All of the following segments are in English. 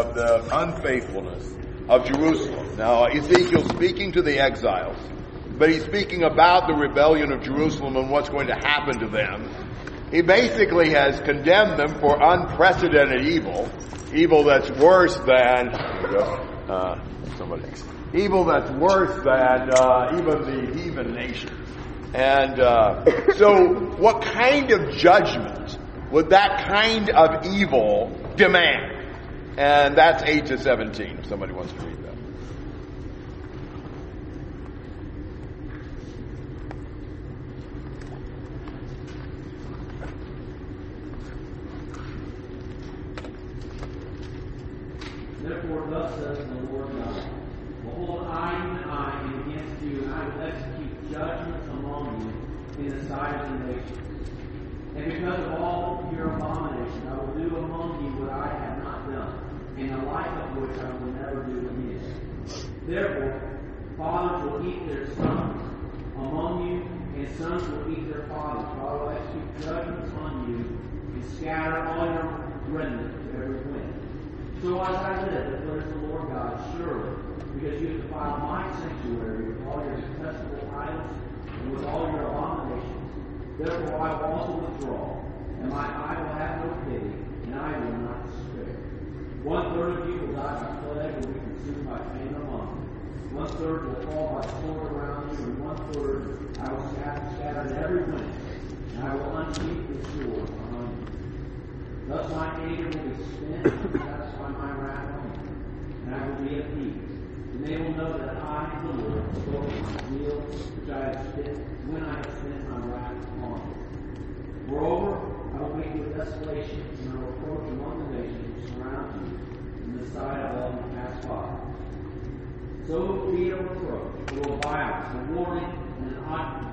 of the unfaithfulness of Jerusalem. Now, Ezekiel's speaking to the exiles, but he's speaking about the rebellion of Jerusalem and what's going to happen to them. He basically has condemned them for unprecedented evil, evil that's worse than, uh, somebody else, evil that's worse than uh, even the heathen nations. And uh, so, what kind of judgment would that kind of evil demand? And that's 8 to 17, if somebody wants to read that. Therefore, thus says the Lord God, Behold, I, even I, am against you, and I will execute judgments among you in the sight of the nations. And because of all your abominations, I will do among you what I have not done, and the like of which I will never do again. Therefore, fathers will eat their sons among you, and sons will eat their fathers. I will execute judgments on you, and scatter all your remnant to every wind. So as I live, declares the Lord God, surely, because you have defiled my sanctuary with all your detestable idols and with all your abominations, therefore I will also withdraw, and my eye will have no pity, and I will. One third of will die by plague and be consumed by famine among you. One third will fall by sword around you, and one third I will scatter, every wind, and I will unsheath the sword among you. Thus my anger will be spent and satisfy my wrath on you, and I will be at peace. And they will know that I, the Lord, spoke my zeal, which I have spent when I have spent my wrath on you. Moreover, I will make you a desolation and a reproach among the nations who surround you, in the sight of all who pass by. So it will be a reproach, a warning, and an eye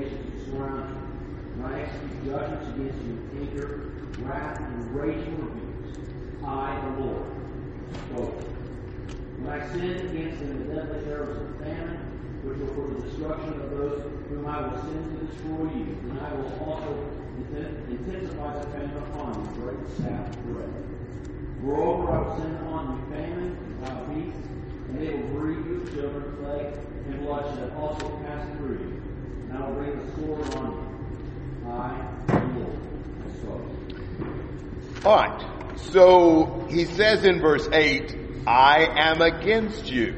nations who surround you. When I execute judgments against you in anger, wrath, and raging rebukes, I, the Lord, spoke. When I sin against them the deadly arrows of famine, which were for the destruction of those whom I will send to destroy you, and I will also intensify the famine upon you, great of bread. Moreover, I will send upon you famine, wild beasts, and they will grieve you, children, plague, and bloodshed also pass through you. And I will bring the sword on you. I, the Lord. All right. So he says in verse 8, I am against you.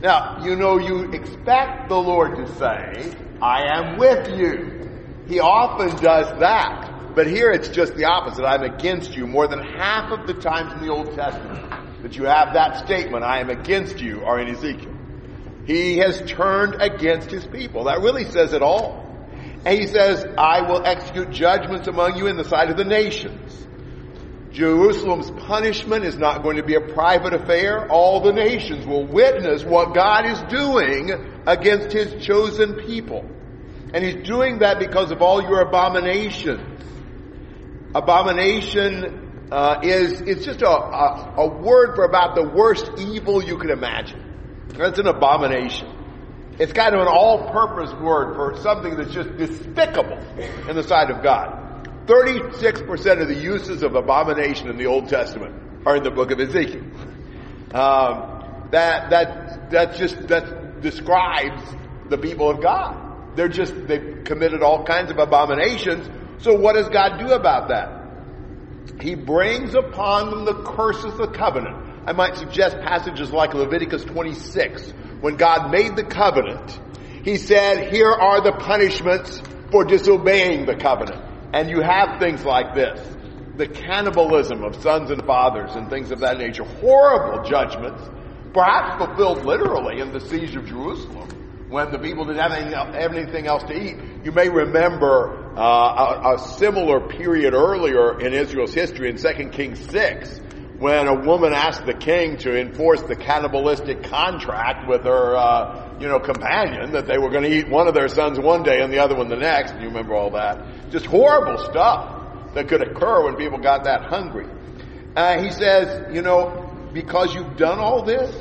Now, you know, you expect the Lord to say, I am with you. He often does that. But here it's just the opposite. I'm against you. More than half of the times in the Old Testament that you have that statement, I am against you, are in Ezekiel. He has turned against his people. That really says it all. And he says, I will execute judgments among you in the sight of the nations. Jerusalem's punishment is not going to be a private affair. All the nations will witness what God is doing against his chosen people. And he's doing that because of all your abominations. Abomination uh, is it's just a, a, a word for about the worst evil you could imagine. That's an abomination. It's kind of an all-purpose word for something that's just despicable in the sight of God. 36% of the uses of abomination in the Old Testament are in the book of Ezekiel. Um, that, that, that just, that describes the people of God. They're just, they've committed all kinds of abominations. So what does God do about that? He brings upon them the curses of the covenant. I might suggest passages like Leviticus 26, when God made the covenant. He said, here are the punishments for disobeying the covenant. And you have things like this. The cannibalism of sons and fathers and things of that nature. Horrible judgments, perhaps fulfilled literally in the siege of Jerusalem when the people didn't have anything, have anything else to eat. You may remember uh, a, a, similar period earlier in Israel's history in 2 Kings 6 when a woman asked the king to enforce the cannibalistic contract with her, uh, you know, companion that they were going to eat one of their sons one day and the other one the next. You remember all that? Just horrible stuff that could occur when people got that hungry. Uh, he says, you know, because you've done all this,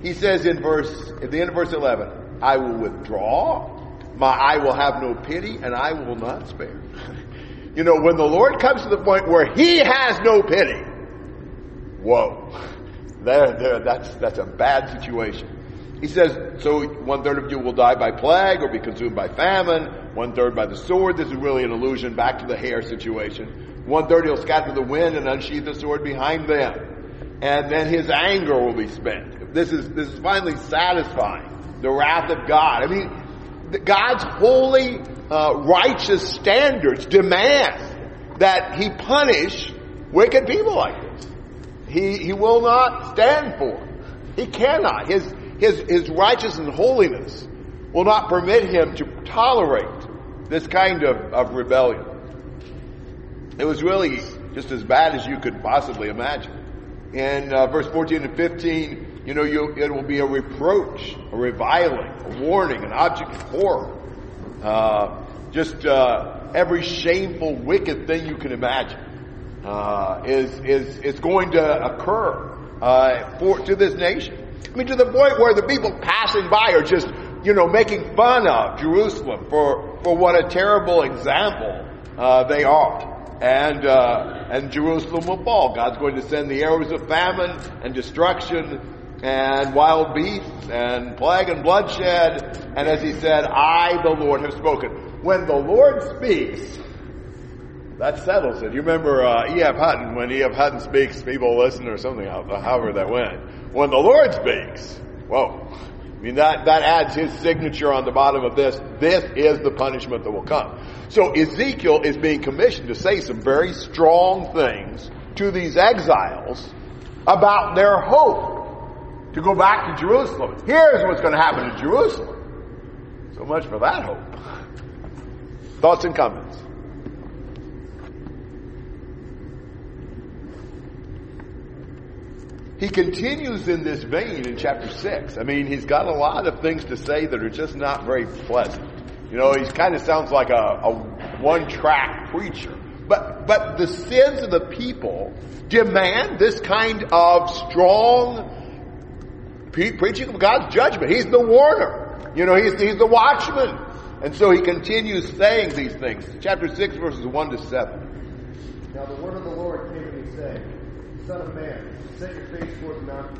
he says in verse, at the end of verse 11, I will withdraw, my eye will have no pity, and I will not spare. you know, when the Lord comes to the point where He has no pity, Whoa. There, there, that's, that's a bad situation. He says, so one third of you will die by plague or be consumed by famine, one third by the sword. This is really an allusion back to the hair situation. One third he'll scatter the wind and unsheath the sword behind them. And then his anger will be spent. This is, this is finally satisfying the wrath of God. I mean, God's holy, uh, righteous standards demand that he punish wicked people like. He, he will not stand for. He cannot. His, his, his righteousness and holiness will not permit him to tolerate this kind of, of rebellion. It was really just as bad as you could possibly imagine. In uh, verse 14 and 15, you know, you, it will be a reproach, a reviling, a warning, an object of horror. Uh, just uh, every shameful, wicked thing you can imagine uh, is is is going to occur uh, for to this nation. I mean, to the point where the people passing by are just, you know, making fun of Jerusalem for for what a terrible example uh, they are. And uh, and Jerusalem will fall. God's going to send the arrows of famine and destruction and wild beasts and plague and bloodshed. And as he said, I, the Lord, have spoken. When the Lord speaks, that settles it. You remember uh, E.F. Hutton, when E.F. Hutton speaks, people listen or something, however that went. When the Lord speaks, whoa. I mean, that, that adds his signature on the bottom of this. This is the punishment that will come. So Ezekiel is being commissioned to say some very strong things to these exiles about their hope to go back to Jerusalem. Here's what's going to happen to Jerusalem. So much for that hope. Thoughts and comments? He continues in this vein in chapter 6. I mean, he's got a lot of things to say that are just not very pleasant. You know, he kind of sounds like a, a one-track preacher. But, but the sins of the people demand this kind of strong pre- preaching of God's judgment. He's the warner. You know, he's, he's the watchman. And so he continues saying these things. Chapter 6 verses 1 to 7. Now the word of the Lord came to me saying, Son of man, set your face toward the mountain